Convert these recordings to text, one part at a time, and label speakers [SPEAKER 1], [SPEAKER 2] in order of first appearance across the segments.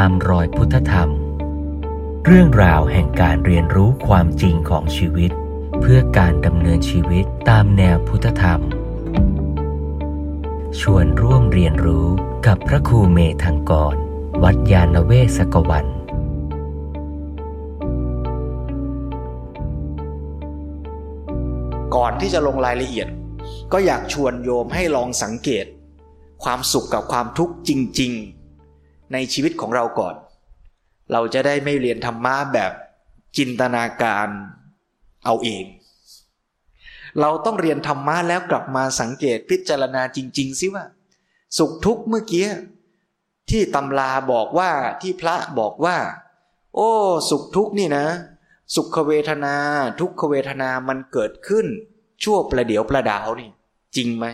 [SPEAKER 1] ตามรอยพุทธธรรม เรื่องราวแห่งการเรียนรู้ความจริงของชีวิต เพื่อการดำเนินชีวิตตามแนวพุทธธรรม ชวนร่วมเรียนรู้กับพระครูเมธังกร วัดยาณเวศกวัน
[SPEAKER 2] ก่อนที่จะลงรายละเอียด ก็อยากชวนโยมให้ลองสังเกต ความสุขกับความทุกข์จริง ๆ ในชีวิตของเราก่อน เราจะได้ไม่เรียนธรรมะแบบจินตนาการเอาเอง เราต้องเรียนธรรมะแล้วกลับมาสังเกตพิจารณาจริง ๆ สิว่า สุขทุกข์เมื่อกี้ที่ตำราบอกว่าที่พระบอกว่า โอ้ สุขทุกข์นี่นะ สุขเวทนา ทุกขเวทนามันเกิดขึ้น ชั่วประเดี๋ยวประดาวนี่ จริงไหม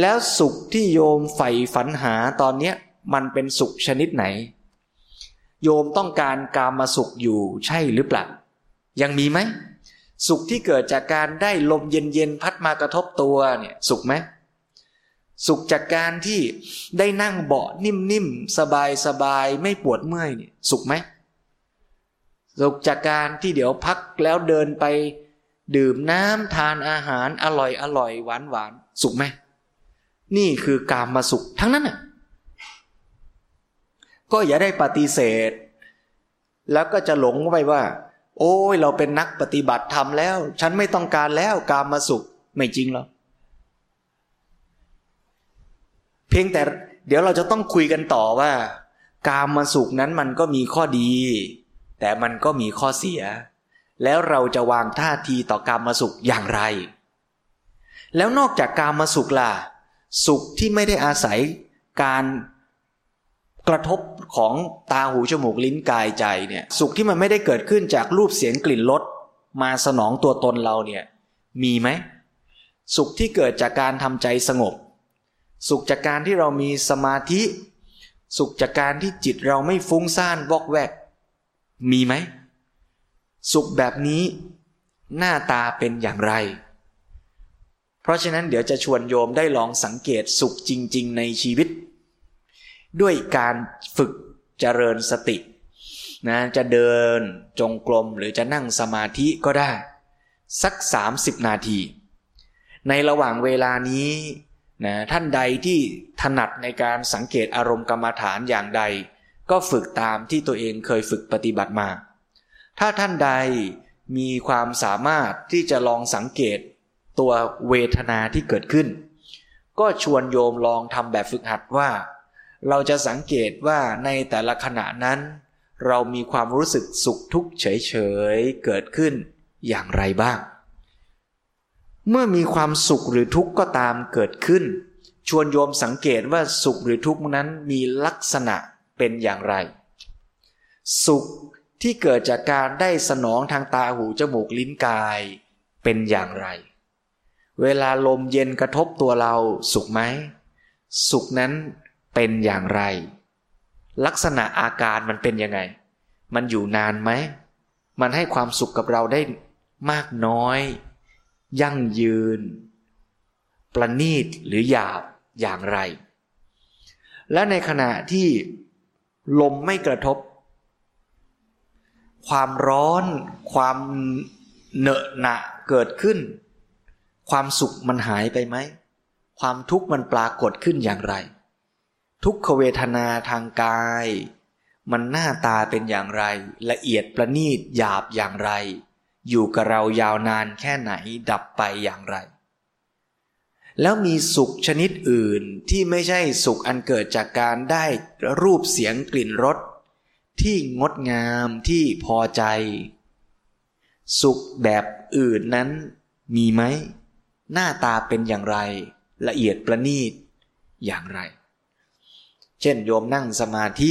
[SPEAKER 2] แล้วสุขที่โยมใฝ่ฝันหาตอนเนี้ย มันเป็นสุขชนิดไหน โยมต้องการกามาสุขอยู่ใช่หรือเปล่า ยังมีไหม สุขที่เกิดจากการได้ลมเย็นๆพัดมากระทบตัวเนี่ยสุขไหมสุขจากการที่ได้นั่งเบาะนิ่มๆ สบายๆ ไม่ปวดเมื่อยเนี่ยสุขไหมสุขจากการที่เดี๋ยวพักแล้วเดินไปดื่มน้ำทานอาหารอร่อยอร่อยหวานหวานสุขไหมนี่คือการมาสุขทั้งนั้นน่ะ ก็อย่าได้ปฏิเสธ แล้วก็จะหลงไปว่า โอ้ยเราเป็นนักปฏิบัติธรรมแล้ว ฉันไม่ต้องการแล้วการมาสุขไม่จริงหรอกเพียงแต่เดี๋ยวเราจะต้องคุยกันต่อว่า การมาสุขนั้นมันก็มีข้อดี แต่มันก็มีข้อเสีย แล้วเราจะวางท่าทีต่อการมาสุขอย่างไร แล้วนอกจากการมาสุขล่ะ สุขที่ไม่ได้อาศัยการ กระทบของตาหูจมูกลิ้นกายใจเนี่ยสุขที่มันไม่ได้เกิดขึ้นจากรูปเสียงกลิ่นรสมาสนองตัวตนเราเนี่ยมีไหมสุขที่เกิดจากการทำใจสงบ สุขจากการที่เรามีสมาธิ สุขจากการที่จิตเราไม่ฟุ้งซ่านวอกแวก มีไหมสุขแบบนี้หน้าตาเป็นอย่างไร เพราะฉะนั้นเดี๋ยวจะชวนโยมได้ลองสังเกตสุขจริง ๆ ในชีวิต ด้วยการฝึกเจริญสตินะจะเดินจงกรมหรือจะนั่งสมาธิก็ได้ สัก 30 นาที ในระหว่างเวลานี้นะท่านใดที่ถนัดในการสังเกตอารมณ์กรรมฐานอย่างใด ก็ฝึกตามที่ตัวเองเคยฝึกปฏิบัติมา ถ้าท่านใดมีความสามารถที่จะลองสังเกตตัวเวทนาที่เกิดขึ้น ก็ชวนโยมลองทำแบบฝึกหัดว่า เราจะสังเกตว่าในแต่ละขณะนั้น เรามีความรู้สึกสุขทุกข์เฉยๆ เกิดขึ้นอย่างไรบ้าง เมื่อมีความสุขหรือทุกข์ก็ตามเกิดขึ้น ชวนโยมสังเกตว่าสุขหรือทุกข์นั้นมีลักษณะเป็นอย่างไร สุขที่เกิดจากการได้สนองทางตาหูจมูกลิ้นกายเป็นอย่างไร เวลาลมเย็นกระทบตัวเราสุขไหม สุขนั้น เป็นอย่างไร ลักษณะอาการมันเป็นยังไง มันอยู่นานไหม มันให้ความสุขกับเราได้มากน้อย ยั่งยืน ประณีตหรือหยาบอย่างไร และในขณะที่ลมไม่กระทบ ความร้อน ความเหนอะหนะเกิดขึ้น ความสุขมันหายไปไหม ความทุกข์มันปรากฏขึ้นอย่างไร ทุกขเวทนาทางกาย มันหน้าตาเป็นอย่างไร ละเอียดประณีตหยาบอย่างไร อยู่กับเรายาวนานแค่ไหนดับไปอย่างไร แล้วมีสุขชนิดอื่นที่ไม่ใช่สุขอันเกิดจากการได้รูปเสียงกลิ่นรสที่งดงามที่พอใจ สุขแบบอื่นนั้นมีไหม หน้าตาเป็นอย่างไร ละเอียดประณีตอย่างไร เช่นโยมนั่งสมาธิ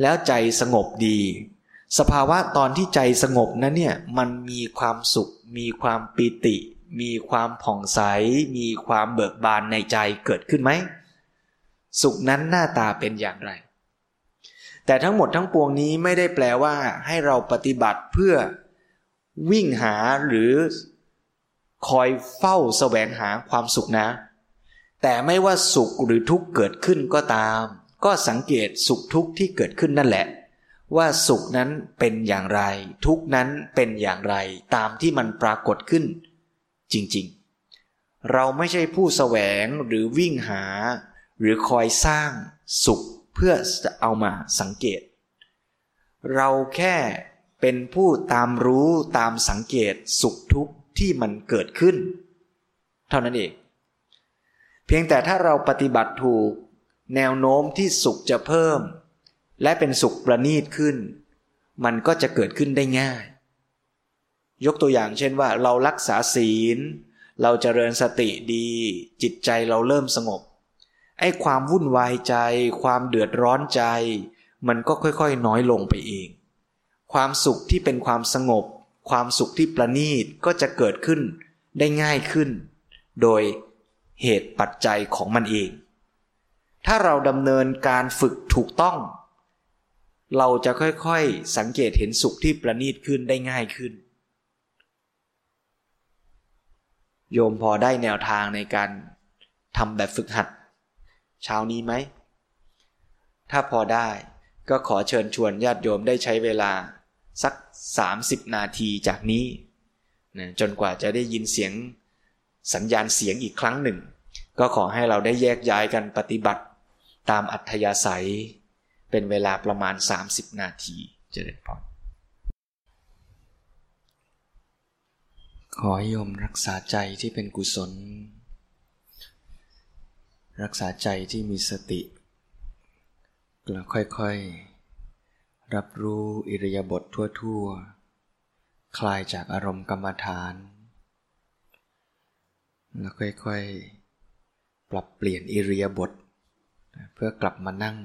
[SPEAKER 2] แล้วใจสงบดี สภาวะตอนที่ใจสงบนั้นเนี่ยมันมีความสุข มีความปิติ มีความผ่องใส มีความเบิกบานในใจเกิดขึ้นไหม สุขนั้นหน้าตาเป็นอย่างไร แต่ทั้งหมดทั้งปวงนี้ไม่ได้แปลว่าให้เราปฏิบัติเพื่อวิ่งหาหรือคอยเฝ้าแสวงหาความสุขนะ แต่ไม่ว่าสุขหรือทุกข์เกิดขึ้นก็ตาม ก็สังเกตสุขทุกข์ที่เกิดขึ้นนั่นแหละ ว่าสุขนั้นเป็นอย่างไร ทุกข์นั้นเป็นอย่างไรตามที่มันปรากฏขึ้น จริงๆ เราไม่ใช่ผู้แสวงหรือวิ่งหา หรือคอยสร้างสุขเพื่อจะเอามาสังเกต เราแค่เป็นผู้ตามรู้ตามสังเกตสุขทุกข์ที่มันเกิดขึ้น เท่านั้นเอง เพียงแต่ถ้าเราปฏิบัติถูก แนวโน้มที่สุขจะเพิ่ม และเป็นสุขประณีตขึ้น มันก็จะเกิดขึ้นได้ง่าย ยกตัวอย่างเช่นว่า เรารักษาศีล เราจเจริญสติดี จิตใจเราเริ่มสงบ ไอ้ความวุ่นวายใจ ความเดือดร้อนใจ มันก็ค่อยๆ น้อยลงไปเอง ความสุขที่เป็นความสงบ ความสุขที่ประณีตก็จะเกิดขึ้นได้ง่ายขึ้น โดยเหตุปัจจัยของมันเอง ถ้าเราดำเนินการฝึกถูกต้อง เราจะค่อยๆสังเกตเห็นสุขที่ประณีตขึ้นได้ง่ายขึ้น โยมพอได้แนวทางในการทำแบบฝึกหัด เช้านี้ไหม ถ้าพอได้ก็ขอเชิญชวนญาติโยมได้ใช้เวลาสัก 30 นาทีจากนี้นะจนกว่าจะได้ยินเสียงสัญญาณเสียงอีกครั้งหนึ่ง ก็ขอให้เราได้แยกย้ายกันปฏิบัติ ตามอัธยาศัย เป็นเวลาประมาณ 30 นาทีเจริญพรขอโยมรักษาใจที่เป็นกุศล รักษาใจที่มีสติแล้วค่อยๆ รับรู้อิริยาบถทั่วๆ คลายจากอารมณ์กรรมฐาน แล้วค่อยๆ ปรับเปลี่ยนอิริยาบถ เพื่อกลับมานั่ง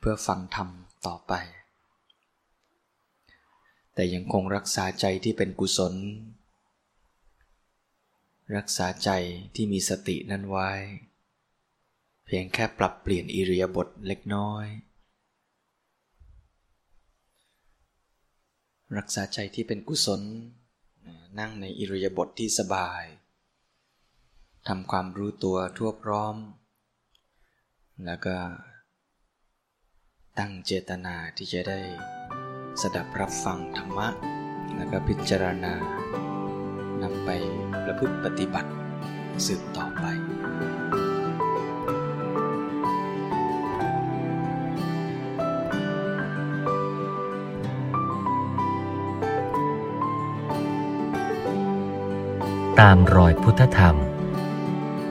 [SPEAKER 2] เพื่อฟังธรรมต่อไป แต่ยังคงรักษาใจที่เป็นกุศล รักษาใจที่มีสตินั้นไว้ เพียงแค่ปรับเปลี่ยนอิริยาบถเล็กน้อย รักษาใจที่เป็นกุศล นั่งในอิริยาบถทที่สบายทำความรู้ตัวทั่วพร้อม แล้วก็ ตั้งเจตนาที่จะได้สดับรับฟังธรรมะ แล้วก็พิจารณานำไปประพฤติปฏิบัติสืบต่อไป
[SPEAKER 1] ตามรอยพุทธธรรม